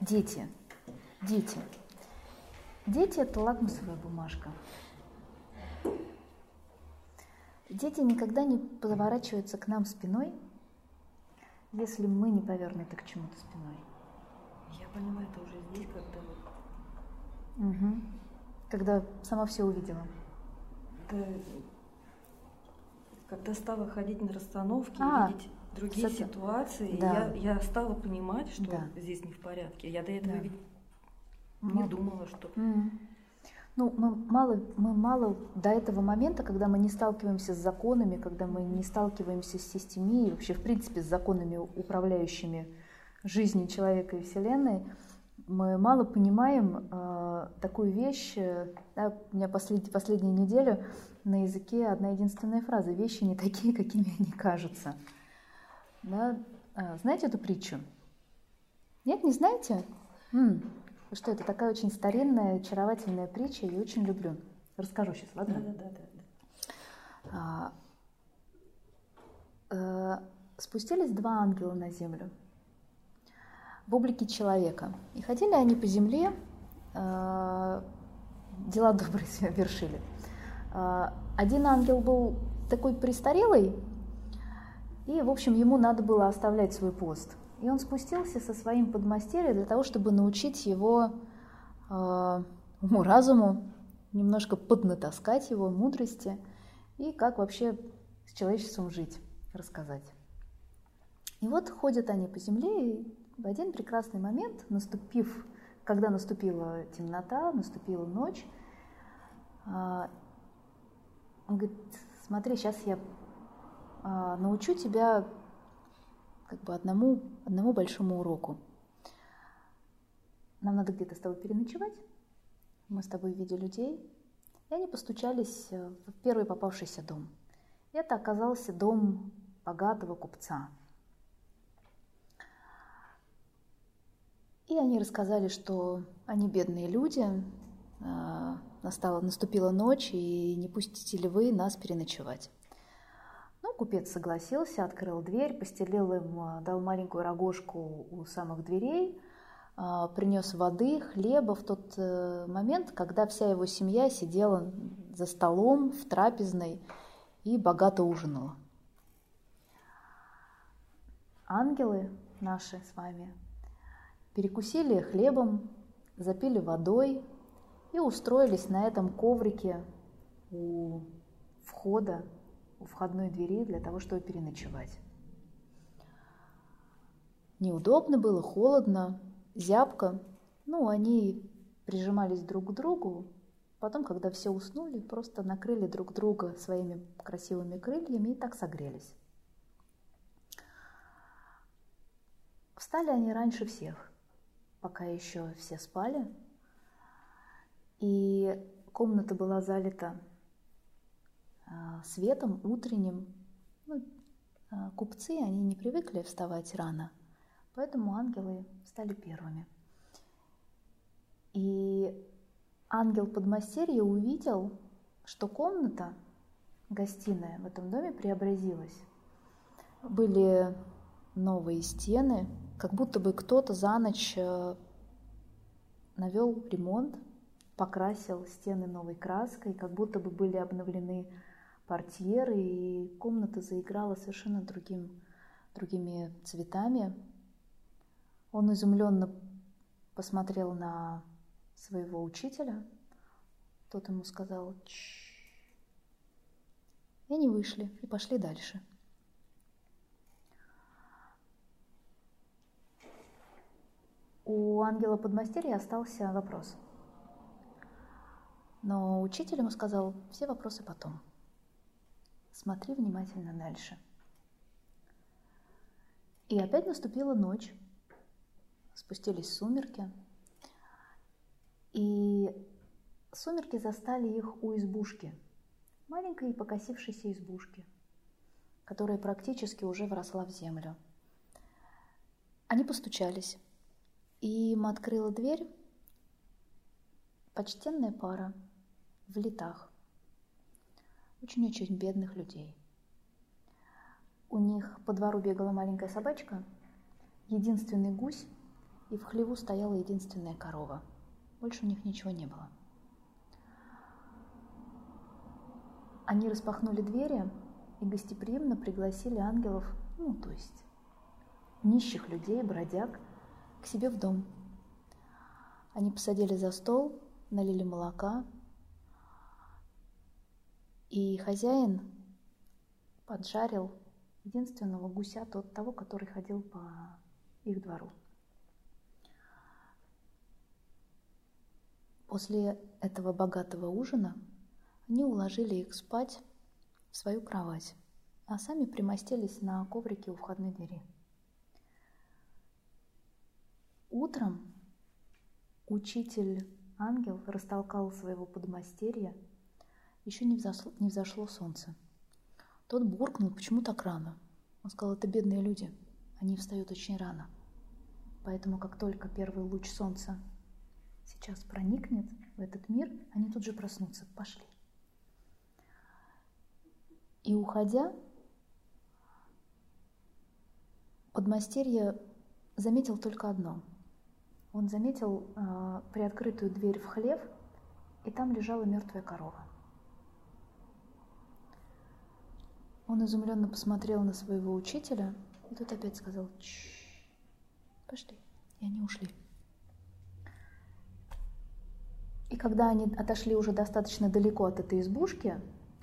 Дети. Дети. Дети – это лакмусовая бумажка. Дети никогда не поворачиваются к нам спиной, если мы не повернуты к чему-то спиной. Я понимаю, это уже здесь, когда вот... Угу. Когда сама все увидела. Да, когда стала ходить на расстановки, А, видеть другие с это- ситуации, да. я, я стала понимать, что Да. здесь не в порядке. Я до этого Да. ведь не Ну, думала, что... Ну, мы мало, мы мало до этого момента, когда мы не сталкиваемся с законами, когда мы не сталкиваемся с системией, вообще, в принципе, с законами, управляющими жизнью человека и Вселенной, мы мало понимаем э, такую вещь. э, да, у меня послед, последнюю неделю на языке одна единственная фраза «Вещи не такие, какими они кажутся». Да? А, знаете эту притчу? Нет, не знаете? М, вы Что это такая очень старинная, очаровательная притча, я ее очень люблю. Расскажу сейчас, ладно? Да, да, да, да. А, э, спустились два ангела на землю в облике человека. И ходили они по земле, э, дела добрые себя вершили. А, Один ангел был такой престарелый, и, в общем, ему надо было оставлять свой пост. И он спустился со своим подмастерьем для того, чтобы научить его э, уму-разуму, немножко поднатаскать его мудрости и как вообще с человечеством жить, рассказать. И вот ходят они по земле, и в один прекрасный момент, наступив, когда наступила темнота, наступила ночь, а, он говорит, смотри, сейчас я научу тебя как бы одному, одному большому уроку. Нам надо где-то с тобой переночевать. Мы с тобой в виде людей. И они постучались э, в первый попавшийся дом. Это оказался дом богатого купца. И они рассказали, что они бедные люди, э, настала, наступила ночь, и не пустите ли вы нас переночевать. Купец согласился, открыл дверь, постелил им, э, дал маленькую рогожку у самых дверей, э, принес воды, хлеба в тот э, момент, когда вся его семья сидела за столом в трапезной и богато ужинала. Ангелы наши с вами перекусили хлебом, запили водой и устроились на этом коврике у входа, у входной двери для того, чтобы переночевать. Неудобно было, холодно, зябко. Ну, они прижимались друг к другу. Потом, когда все уснули, просто накрыли друг друга своими красивыми крыльями и так согрелись. Встали они раньше всех, пока еще все спали. И комната была залита светом утренним. Ну, а, купцы, они не привыкли вставать рано, поэтому ангелы встали первыми. И ангел подмастерья увидел, что комната, гостиная в этом доме преобразилась. Были новые стены, как будто бы кто-то за ночь э, навел ремонт, покрасил стены новой краской, как будто бы были обновлены портьеры, и комната заиграла совершенно другим, другими цветами. Он изумленно посмотрел на своего учителя. Тот ему сказал «Чш». И они вышли и пошли дальше. У ангела подмастерья остался вопрос. Но учитель ему сказал, все вопросы потом. Смотри внимательно дальше. И опять наступила ночь. Спустились сумерки. И сумерки застали их у избушки. Маленькой покосившейся избушки, которая практически уже вросла в землю. Они постучались. И им открыла дверь почтенная пара в летах, очень-очень бедных людей. У них по двору бегала маленькая собачка, единственный гусь и в хлеву стояла единственная корова. Больше у них ничего не было. Они распахнули двери и гостеприимно пригласили ангелов, ну, то есть нищих людей, бродяг, к себе в дом. Они посадили за стол, налили молока, и хозяин поджарил единственного гуся, тот того, который ходил по их двору. После этого богатого ужина они уложили их спать в свою кровать, а сами примостились на коврике у входной двери. Утром учитель-ангел растолкал своего подмастерья, еще не взошло, не взошло солнце. Тот буркнул, почему так рано. Он сказал, это бедные люди, они встают очень рано. Поэтому как только первый луч солнца сейчас проникнет в этот мир, они тут же проснутся. Пошли. И уходя, подмастерье заметил только одно. Он заметил э, приоткрытую дверь в хлев, и там лежала мертвая корова. Он изумленно посмотрел на своего учителя, и тот опять сказал, Чш, пошли. И они ушли. И когда они отошли уже достаточно далеко от этой избушки,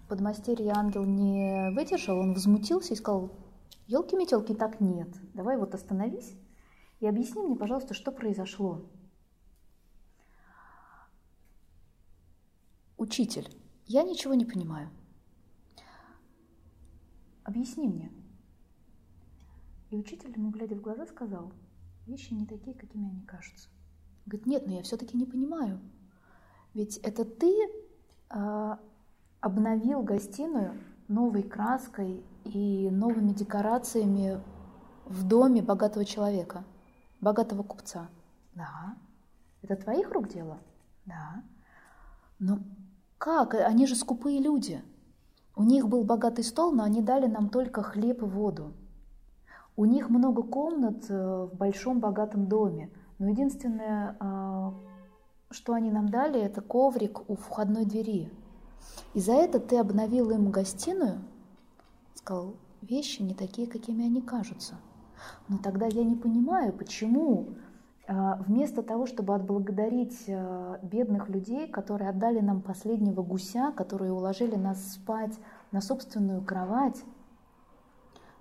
подмастерье ангел не выдержал, он возмутился и сказал, елки-метелки, так нет, давай вот остановись и объясни мне, пожалуйста, что произошло. Учитель, я ничего не понимаю. Объясни мне. И учитель ему, глядя в глаза, сказал, вещи не такие, какими они кажутся. Говорит, нет, но я все-таки не понимаю. Ведь это ты э, обновил гостиную новой краской и новыми декорациями в доме богатого человека, богатого купца. Да. Это твоих рук дело? Да. Но как? Они же скупые люди. У них был богатый стол, но они дали нам только хлеб и воду. У них много комнат э, в большом богатом доме, но единственное, а, что они нам дали, это коврик у входной двери. И за это ты обновил им гостиную, сказал, вещи не такие, какими они кажутся. Но тогда я не понимаю, почему вместо того, чтобы отблагодарить а, бедных людей, которые отдали нам последнего гуся, которые уложили нас спать на собственную кровать,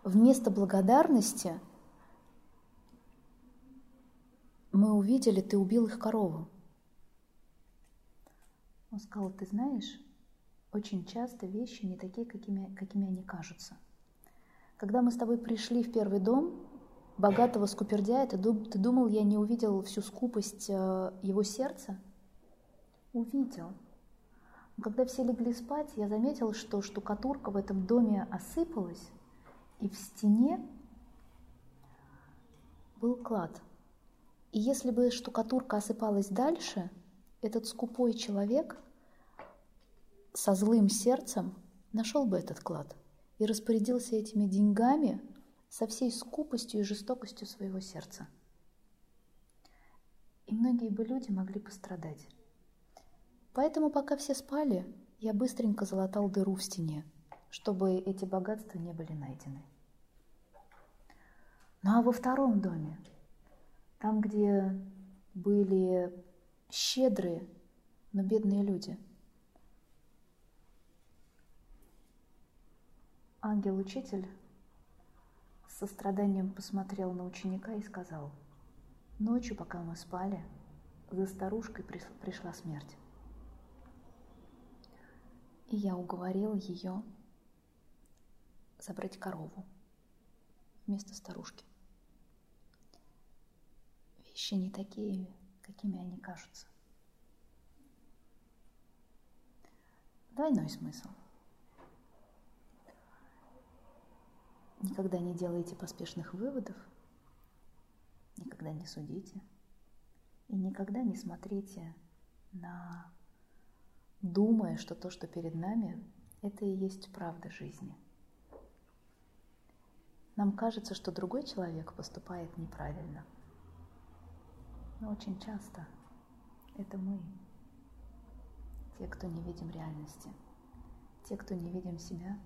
вместо благодарности мы увидели, ты убил их корову. Он сказал, ты знаешь, очень часто вещи не такие, какими, какими они кажутся. Когда мы с тобой пришли в первый дом, богатого скупердяя, ты, ты думал, я не увидел всю скупость э, его сердца? Увидел. Когда все легли спать, я заметил, что штукатурка в этом доме осыпалась, и в стене был клад. И если бы штукатурка осыпалась дальше, этот скупой человек со злым сердцем нашел бы этот клад и распорядился этими деньгами со всей скупостью и жестокостью своего сердца. И многие бы люди могли пострадать. Поэтому, пока все спали, я быстренько залатал дыру в стене, чтобы эти богатства не были найдены. Ну а во втором доме, там, где были щедрые, но бедные люди, ангел-учитель с состраданием посмотрел на ученика и сказал, «Ночью, пока мы спали, за старушкой пришла смерть. И я уговорил ее забрать корову вместо старушки. Вещи не такие, какими они кажутся. Двойной смысл – Никогда не делайте поспешных выводов, никогда не судите. И никогда не смотрите на думая, что то, что перед нами, это и есть правда жизни. Нам кажется, что другой человек поступает неправильно. Но очень часто это мы, те, кто не видим реальности, те, кто не видим себя,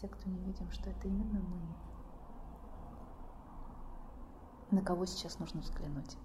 те, кто не видим, что это именно мы. На кого сейчас нужно взглянуть?